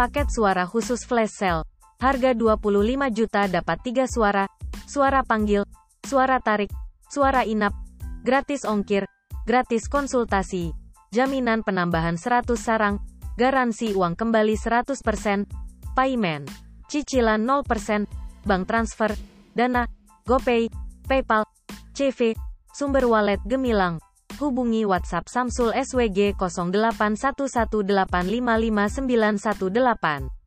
Paket suara khusus flash sale. Harga 25 juta dapat 3 suara, suara panggil, suara tarik, suara inap, gratis ongkir, gratis konsultasi, jaminan penambahan 100 sarang, garansi uang kembali 100%, payment, cicilan 0%, bank transfer, dana, GoPay, PayPal, CV, sumber wallet Gemilang. Hubungi WhatsApp Samsul SWG 0811855918.